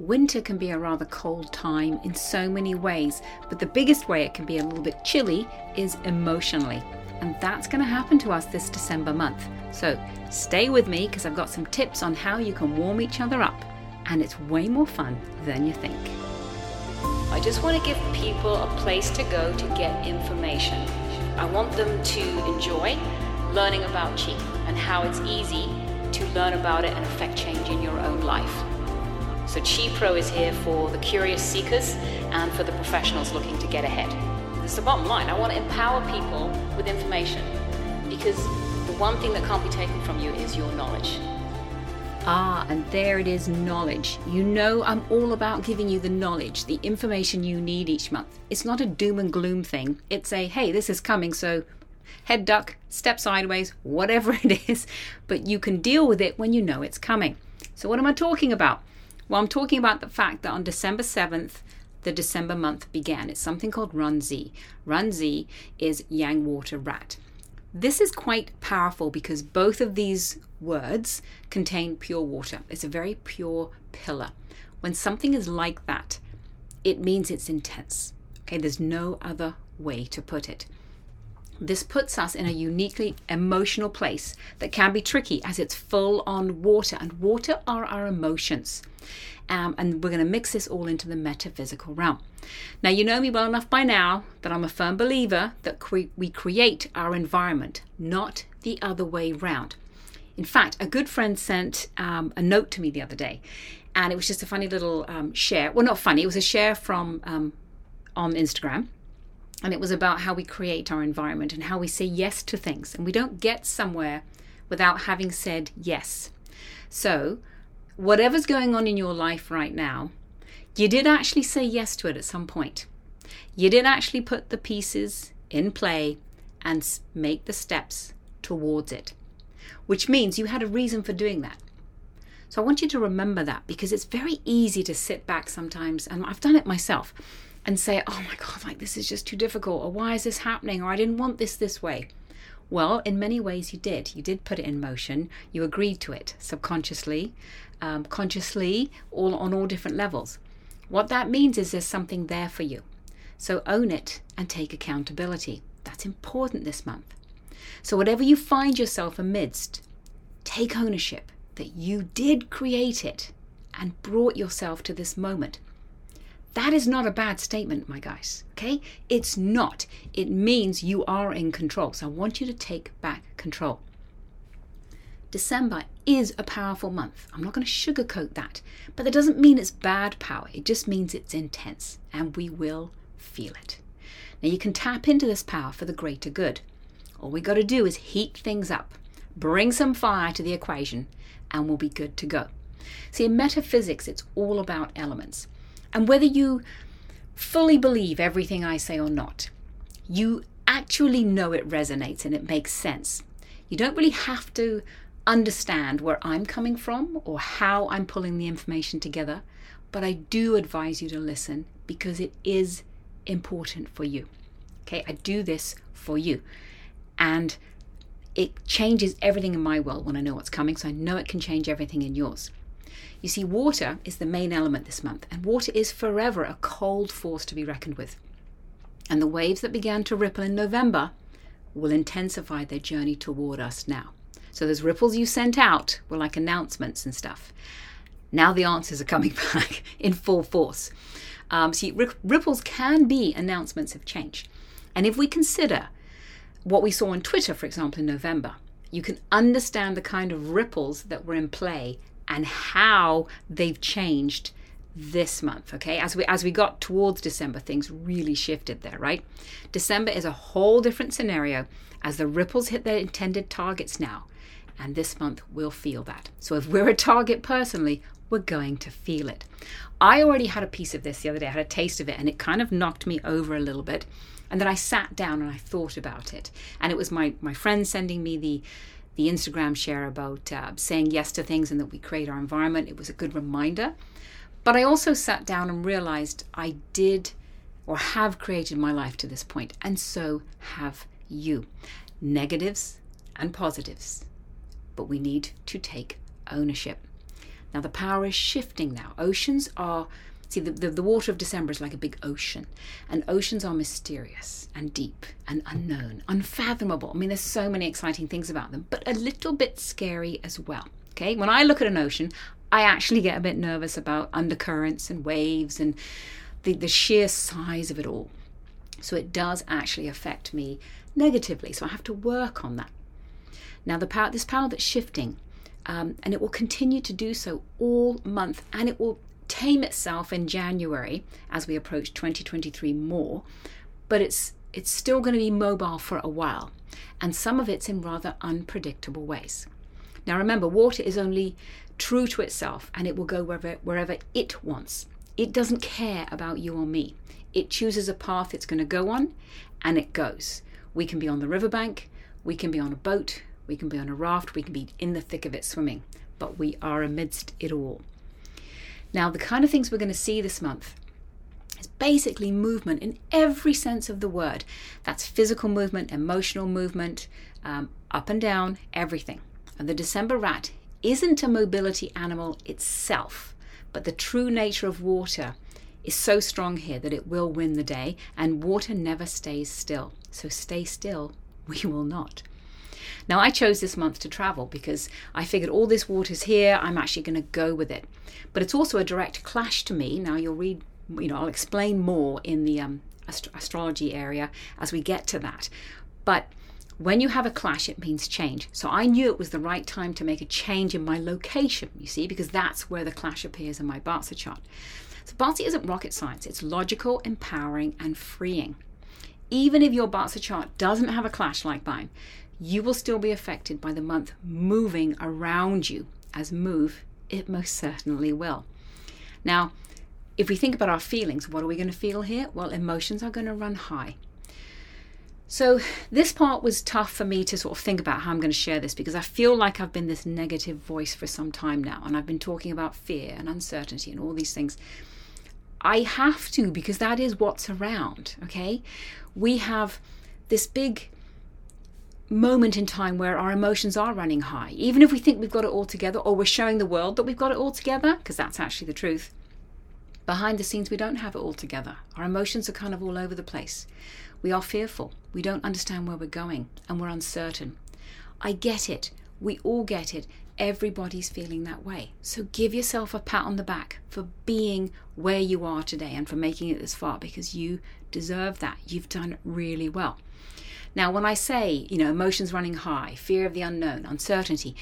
Winter can be a rather cold time in so many ways, but the biggest way it can be a little bit chilly is emotionally. And that's going to happen to us this December month. So stay with me because I've got some tips on how you can warm each other up, and it's way more fun than you think. I just want to give people a place to go to get information. I want them to enjoy learning about Qi and how it's easy to learn about it and affect change in your own life. So Qi Pro is here for the curious seekers and for the professionals looking to get ahead. It's the bottom line. I want to empower people with information because the one thing that can't be taken from you is your knowledge. Ah, and there it is knowledge. You know, I'm all about giving you the knowledge, the information you need each month. It's not a doom and gloom thing. It's a, hey, this is coming, so head duck, step sideways, whatever it is, but you can deal with it when you know it's coming. So, what am I talking about? Well, I'm talking about the fact that on December 7th, the December month began. It's something called Ren Zi. Runzi is Yang Water Rat. This is quite powerful because both of these words contain pure water. It's a very pure pillar. When something is like that, it means it's intense. Okay, there's no other way to put it. This puts us in a uniquely emotional place that can be tricky as it's full on water, and water are our emotions. Um, and we're going to mix this all into the metaphysical realm. Now, you know me well enough by now that I'm a firm believer that cre- we create our environment, not the other way round. In fact, a good friend sent um, a note to me the other day, and it was just a funny little um, share. Well, not funny, it was a share from um, on Instagram and it was about how we create our environment and how we say yes to things. And we don't get somewhere without having said yes. So, whatever's going on in your life right now, you did actually say yes to it at some point. You did actually put the pieces in play and make the steps towards it, which means you had a reason for doing that. So I want you to remember that because it's very easy to sit back sometimes, and I've done it myself and say, oh my God, like this is just too difficult, or why is this happening, or I didn't want this this way. Well, in many ways, you did. You did put it in motion. You agreed to it subconsciously, um, consciously, all on all different levels. What that means is there's something there for you. So own it and take accountability. That's important this month. So, whatever you find yourself amidst, take ownership that you did create it and brought yourself to this moment. That is not a bad statement, my guys. Okay? It's not. It means you are in control. So I want you to take back control. December is a powerful month. I'm not going to sugarcoat that. But that doesn't mean it's bad power. It just means it's intense and we will feel it. Now you can tap into this power for the greater good. All we got to do is heat things up, bring some fire to the equation, and we'll be good to go. See, in metaphysics, it's all about elements. And whether you fully believe everything I say or not, you actually know it resonates and it makes sense. You don't really have to understand where I'm coming from or how I'm pulling the information together, but I do advise you to listen because it is important for you. Okay, I do this for you. And it changes everything in my world when I know what's coming, so I know it can change everything in yours. You see, water is the main element this month, and water is forever a cold force to be reckoned with. And the waves that began to ripple in November will intensify their journey toward us now. So those ripples you sent out were like announcements and stuff. Now the answers are coming back in full force. Um, see, ripples can be announcements of change. And if we consider what we saw on Twitter, for example, in November, you can understand the kind of ripples that were in play and how they've changed this month okay? As we as we got towards december things really shifted there right? December is a whole different scenario as the ripples hit their intended targets now and this month we'll feel that. So if we're a target personally we're going to feel it. I already had a piece of this the other day. I had a taste of it and it kind of knocked me over a little bit. And then i sat down and i thought about it. And it was my my friend sending me the the Instagram share about uh, saying yes to things and that we create our environment. It was a good reminder. But I also sat down and realized I did or have created my life to this point, and so have you. Negatives and positives. But we need to take ownership. Now the power is shifting now. Oceans are, see, the, the, the, water of December is like a big ocean, and oceans are mysterious and deep and unknown, unfathomable. I mean, there's so many exciting things about them, but a little bit scary as well. Okay, when I look at an ocean, I actually get a bit nervous about undercurrents and waves and the, the sheer size of it all. So it does actually affect me negatively. So I have to work on that. Now, the power, this power that's shifting, um, and it will continue to do so all month, and it will tame itself in January as we approach 2023 more, but it's it's still going to be mobile for a while, and some of it's in rather unpredictable ways. Now, remember, water is only true to itself, and it will go wherever wherever it wants. It doesn't care about you or me. It chooses a path it's going to go on, and it goes. We can be on the riverbank, we can be on a boat, we can be on a raft, we can be in the thick of it swimming, but we are amidst it all. Now, the kind of things we're going to see this month is basically movement in every sense of the word. That's physical movement, emotional movement, um, up and down, everything. And the December rat isn't a mobility animal itself, but the true nature of water is so strong here that it will win the day, and water never stays still. So stay still, we will not. Now, I chose this month to travel because I figured all this water's here, I'm actually going to go with it. But it's also a direct clash to me. Now, you'll read, you know, I'll explain more in the um, ast- astrology area as we get to that. But when you have a clash, it means change. So I knew it was the right time to make a change in my location, you see, because that's where the clash appears in my BaZi chart. So BaZi isn't rocket science, it's logical, empowering, and freeing. Even if your BaZi chart doesn't have a clash like mine, you will still be affected by the month moving around you, as move it most certainly will. Now, if we think about our feelings, what are we going to feel here? Well, emotions are going to run high. So, this part was tough for me to sort of think about how I'm going to share this because I feel like I've been this negative voice for some time now, and I've been talking about fear and uncertainty and all these things. I have to because that is what's around, okay? We have this big moment in time where our emotions are running high, even if we think we've got it all together or we're showing the world that we've got it all together, because that's actually the truth. Behind the scenes, we don't have it all together. Our emotions are kind of all over the place. We are fearful. We don't understand where we're going and we're uncertain. I get it. We all get it. Everybody's feeling that way. So give yourself a pat on the back for being where you are today and for making it this far because you deserve that. You've done really well. Now, when I say, you know, emotions running high, fear of the unknown, uncertainty,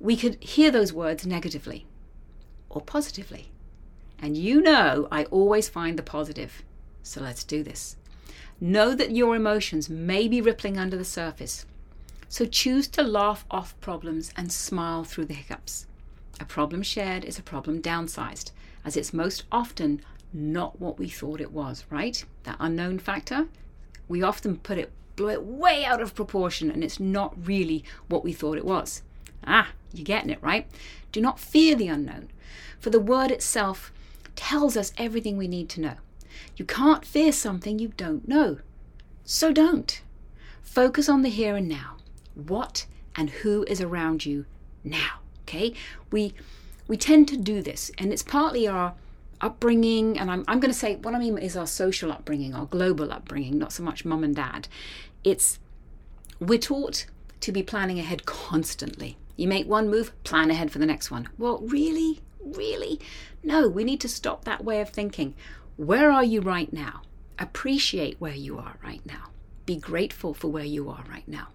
we could hear those words negatively or positively. And you know, I always find the positive. So let's do this. Know that your emotions may be rippling under the surface. So choose to laugh off problems and smile through the hiccups. A problem shared is a problem downsized, as it's most often not what we thought it was, right? That unknown factor, we often put it blow it way out of proportion and it's not really what we thought it was. Ah, you're getting it, right? Do not fear the unknown, for the word itself tells us everything we need to know. You can't fear something you don't know. So don't. Focus on the here and now. What and who is around you now. Okay? We we tend to do this, and it's partly our upbringing, and I'm, I'm going to say what I mean is our social upbringing, our global upbringing, not so much mum and dad. It's we're taught to be planning ahead constantly. You make one move, plan ahead for the next one. Well, really? Really? No, we need to stop that way of thinking. Where are you right now? Appreciate where you are right now. Be grateful for where you are right now.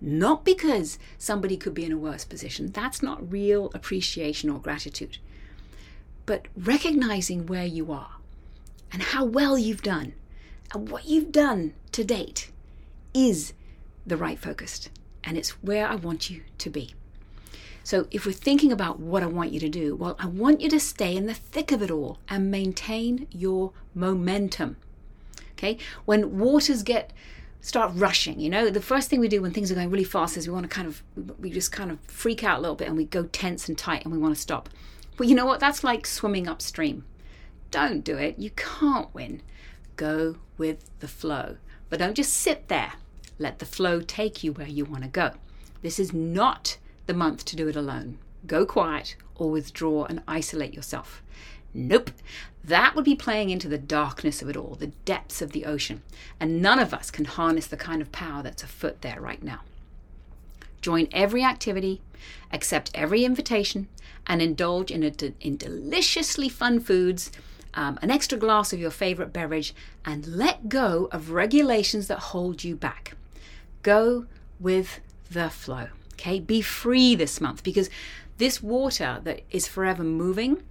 Not because somebody could be in a worse position. That's not real appreciation or gratitude but recognizing where you are and how well you've done and what you've done to date is the right focused and it's where I want you to be. So, if we're thinking about what I want you to do, well, I want you to stay in the thick of it all and maintain your momentum. Okay? When waters get start rushing, you know, the first thing we do when things are going really fast is we want to kind of we just kind of freak out a little bit and we go tense and tight and we want to stop. Well, you know what? That's like swimming upstream. Don't do it. You can't win. Go with the flow. But don't just sit there. Let the flow take you where you want to go. This is not the month to do it alone. go quiet, or withdraw and isolate yourself. Nope, that would be playing into the darkness of it all, the depths of the ocean. And none of us can harness the kind of power that's afoot there right now. Join every activity, accept every invitation, and indulge in, a, in deliciously fun foods, um, an extra glass of your favorite beverage, and let go of regulations that hold you back. Go with the flow. Okay, be free this month because this water that is forever moving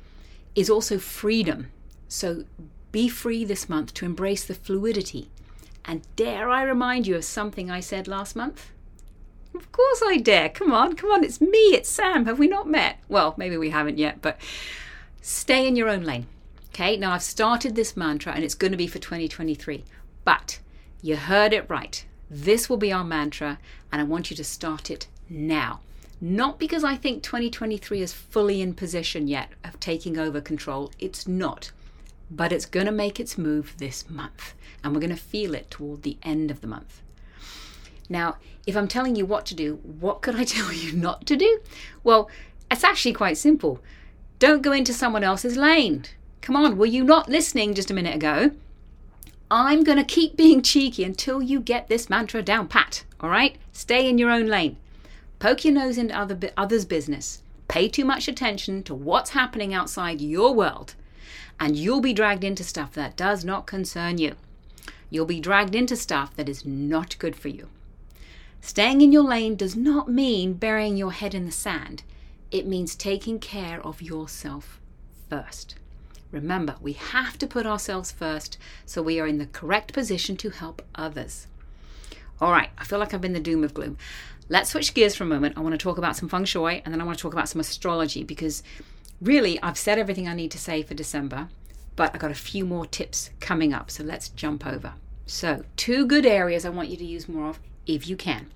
is also freedom. So be free this month to embrace the fluidity. And dare I remind you of something I said last month? Of course I dare. Come on, come on. It's me, it's Sam. Have we not met? Well, maybe we haven't yet, but stay in your own lane. Okay, now I've started this mantra and it's going to be for 2023. But you heard it right. This will be our mantra, and I want you to start it now. Not because I think 2023 is fully in position yet of taking over control, it's not. But it's going to make its move this month, and we're going to feel it toward the end of the month. Now, if I'm telling you what to do, what could I tell you not to do? Well, it's actually quite simple. Don't go into someone else's lane. Come on, were you not listening just a minute ago? I'm going to keep being cheeky until you get this mantra down pat, all right? Stay in your own lane. Poke your nose into other, others' business. Pay too much attention to what's happening outside your world, and you'll be dragged into stuff that does not concern you. You'll be dragged into stuff that is not good for you. Staying in your lane does not mean burying your head in the sand, it means taking care of yourself first. Remember, we have to put ourselves first so we are in the correct position to help others. All right, I feel like I've been the doom of gloom. Let's switch gears for a moment. I want to talk about some feng shui and then I want to talk about some astrology because really I've said everything I need to say for December, but I've got a few more tips coming up. So let's jump over. So, two good areas I want you to use more of if you can.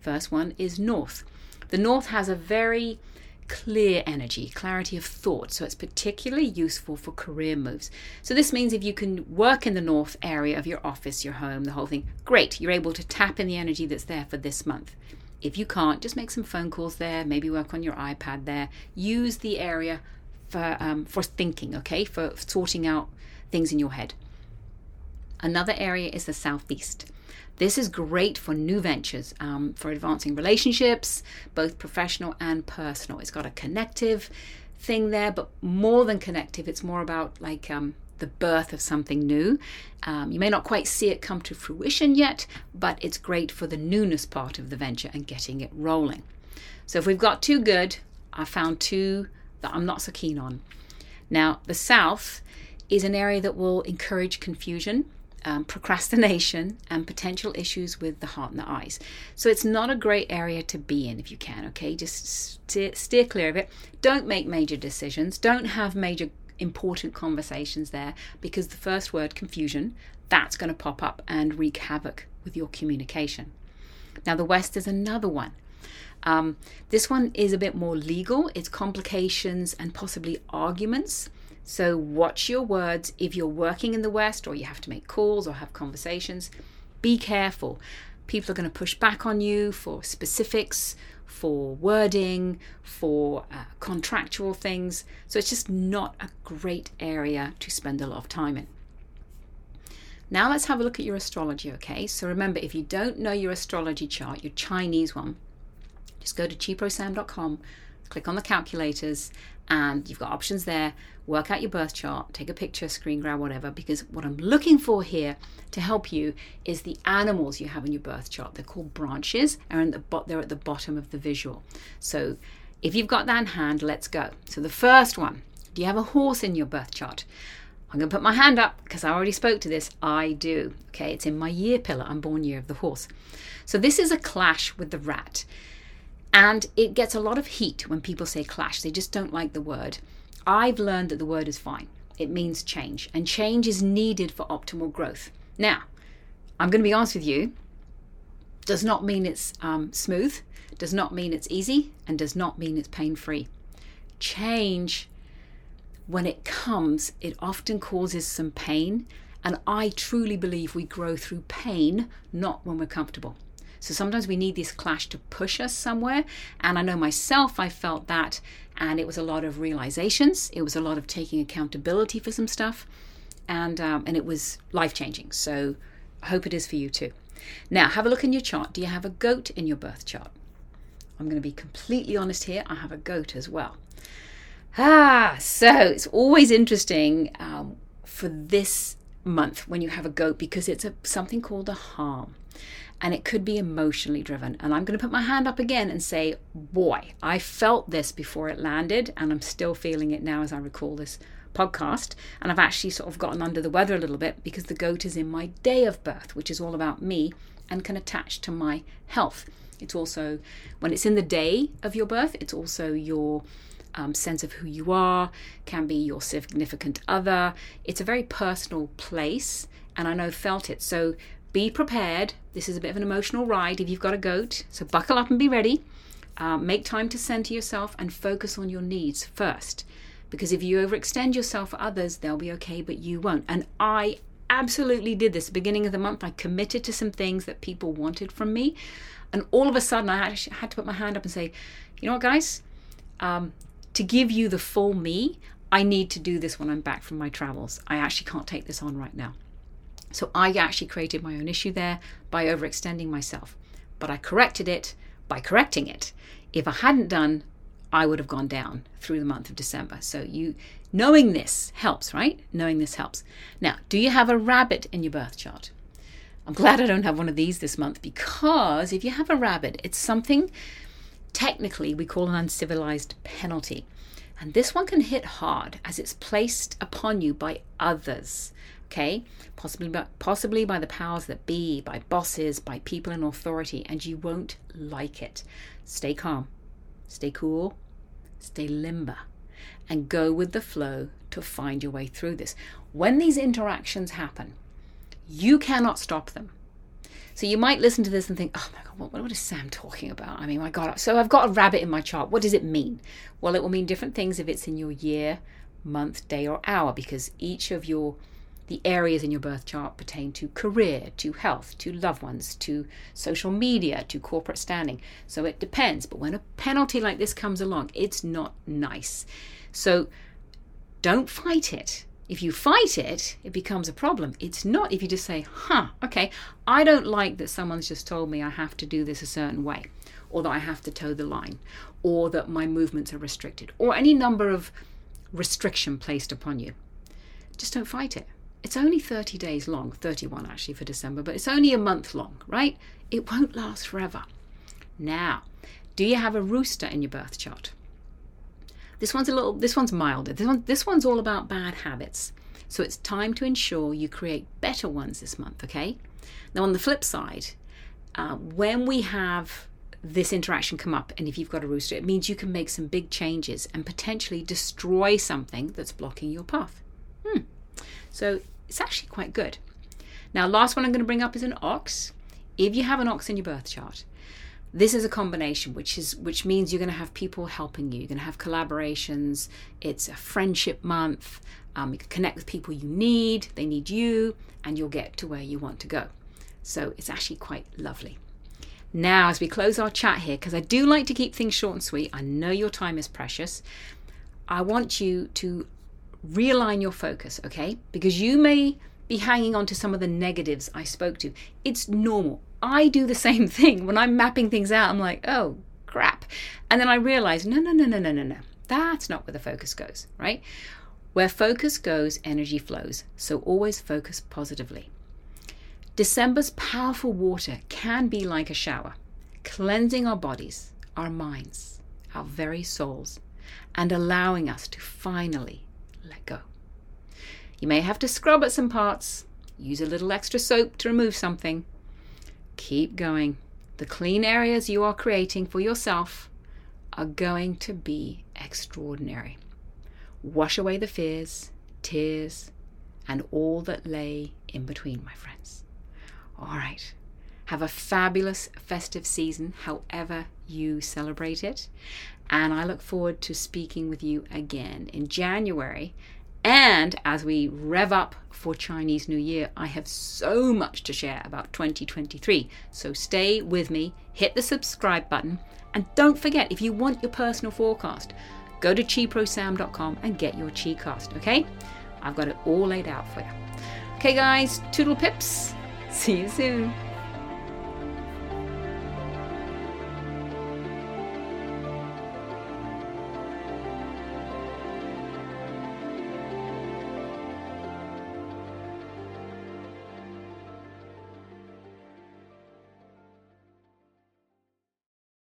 First one is north. The north has a very clear energy, clarity of thought. So it's particularly useful for career moves. So this means if you can work in the north area of your office, your home, the whole thing, great. You're able to tap in the energy that's there for this month. If you can't, just make some phone calls there, maybe work on your iPad there. Use the area for um, for thinking, okay, for sorting out things in your head. Another area is the southeast. This is great for new ventures, um, for advancing relationships, both professional and personal. It's got a connective thing there, but more than connective, it's more about like um, the birth of something new. Um, you may not quite see it come to fruition yet, but it's great for the newness part of the venture and getting it rolling. So if we've got two good, I found two that I'm not so keen on. Now, the south is an area that will encourage confusion um, procrastination, and potential issues with the heart and the eyes. So it's not a great area to be in if you can, okay? Just steer, steer clear of it. Don't make major decisions. Don't have major important conversations there because the first word, confusion, that's going to pop up and wreak havoc with your communication. Now, the West is another one. Um, this one is a bit more legal, it's complications and possibly arguments. So watch your words if you're working in the West or you have to make calls or have conversations. Be careful. People are going to push back on you for specifics, for wording, for uh, contractual things. So it's just not a great area to spend a lot of time in. Now let's have a look at your astrology, okay? So remember, if you don't know your astrology chart, your Chinese one, just go to qiprosam.com, click on the calculators, and you've got options there. Work out your birth chart, take a picture, screen grab, whatever, because what I'm looking for here to help you is the animals you have in your birth chart. They're called branches, and the they're at the bottom of the visual. So if you've got that in hand, let's go. So the first one, do you have a horse in your birth chart? I'm going to put my hand up because I already spoke to this. I do. Okay, it's in my year pillar. I'm born year of the horse. So this is a clash with the rat. And it gets a lot of heat when people say clash. They just don't like the word. I've learned that the word is fine. It means change, and change is needed for optimal growth. Now, I'm going to be honest with you, does not mean it's um, smooth, does not mean it's easy, and does not mean it's pain free. Change, when it comes, it often causes some pain, and I truly believe we grow through pain, not when we're comfortable. So sometimes we need this clash to push us somewhere. And I know myself, I felt that. And it was a lot of realizations, it was a lot of taking accountability for some stuff. And, um, and it was life changing. So I hope it is for you too. Now, have a look in your chart. Do you have a goat in your birth chart? I'm going to be completely honest here. I have a goat as well. Ah, so it's always interesting um, for this month when you have a goat because it's a, something called a harm and it could be emotionally driven. And I'm going to put my hand up again and say, boy, I felt this before it landed, and I'm still feeling it now as I recall this podcast. And I've actually sort of gotten under the weather a little bit because the goat is in my day of birth, which is all about me and can attach to my health. It's also, when it's in the day of your birth, it's also your um, sense of who you are, can be your significant other. It's a very personal place, and I know felt it. So be prepared. This is a bit of an emotional ride if you've got a goat. So buckle up and be ready. Uh, make time to center yourself and focus on your needs first. Because if you overextend yourself for others, they'll be okay, but you won't. And I absolutely did this. Beginning of the month, I committed to some things that people wanted from me. And all of a sudden, I had to put my hand up and say, you know what, guys? Um, to give you the full me, I need to do this when I'm back from my travels. I actually can't take this on right now. So I actually created my own issue there by overextending myself. But I corrected it by correcting it. If I hadn't done, I would have gone down through the month of December. So you knowing this helps, right? Knowing this helps. Now, do you have a rabbit in your birth chart? I'm glad I don't have one of these this month because if you have a rabbit, it's something technically we call an uncivilized penalty. And this one can hit hard as it's placed upon you by others. Okay, possibly by, possibly by the powers that be, by bosses, by people in authority, and you won't like it. Stay calm, stay cool, stay limber, and go with the flow to find your way through this. When these interactions happen, you cannot stop them. So you might listen to this and think, oh my God, what, what is Sam talking about? I mean, my God, so I've got a rabbit in my chart. What does it mean? Well, it will mean different things if it's in your year, month, day, or hour, because each of your the areas in your birth chart pertain to career, to health, to loved ones, to social media, to corporate standing. So it depends. But when a penalty like this comes along, it's not nice. So don't fight it if you fight it, it becomes a problem. It's not if you just say, huh, okay, I don't like that someone's just told me I have to do this a certain way, or that I have to toe the line, or that my movements are restricted, or any number of restriction placed upon you. Just don't fight it. It's only 30 days long, 31 actually for December, but it's only a month long, right? It won't last forever. Now, do you have a rooster in your birth chart? This one's a little this one's milder. This one this one's all about bad habits. So it's time to ensure you create better ones this month, okay? Now on the flip side, uh, when we have this interaction come up and if you've got a rooster, it means you can make some big changes and potentially destroy something that's blocking your path. Hmm. So it's actually quite good. Now, last one I'm going to bring up is an ox. If you have an ox in your birth chart, this is a combination which is which means you're going to have people helping you. You're going to have collaborations. It's a friendship month. Um, you can connect with people you need they need you and you'll get to where you want to go. So it's actually quite lovely. Now as we close our chat here because i do like to keep things short and sweet i know your time is precious i want you to realign your focus okay? Because you may be hanging on to some of the negatives i spoke to. It's normal I do the same thing. When I'm mapping things out, I'm like, oh, crap. And then I realize, no, no, no, no, no, no, no. That's not where the focus goes, right? Where focus goes, energy flows. So always focus positively. December's powerful water can be like a shower, cleansing our bodies, our minds, our very souls, and allowing us to finally let go. You may have to scrub at some parts, use a little extra soap to remove something, Keep going. The clean areas you are creating for yourself are going to be extraordinary. Wash away the fears, tears, and all that lay in between, my friends. All right. Have a fabulous festive season, however you celebrate it. And I look forward to speaking with you again in January And as we rev up for Chinese New Year, I have so much to share about 2023. So stay with me, hit the subscribe button, and don't forget if you want your personal forecast, go to qiprosam.com and get your chi cast, okay? I've got it all laid out for you. Okay, guys, toodle pips. See you soon.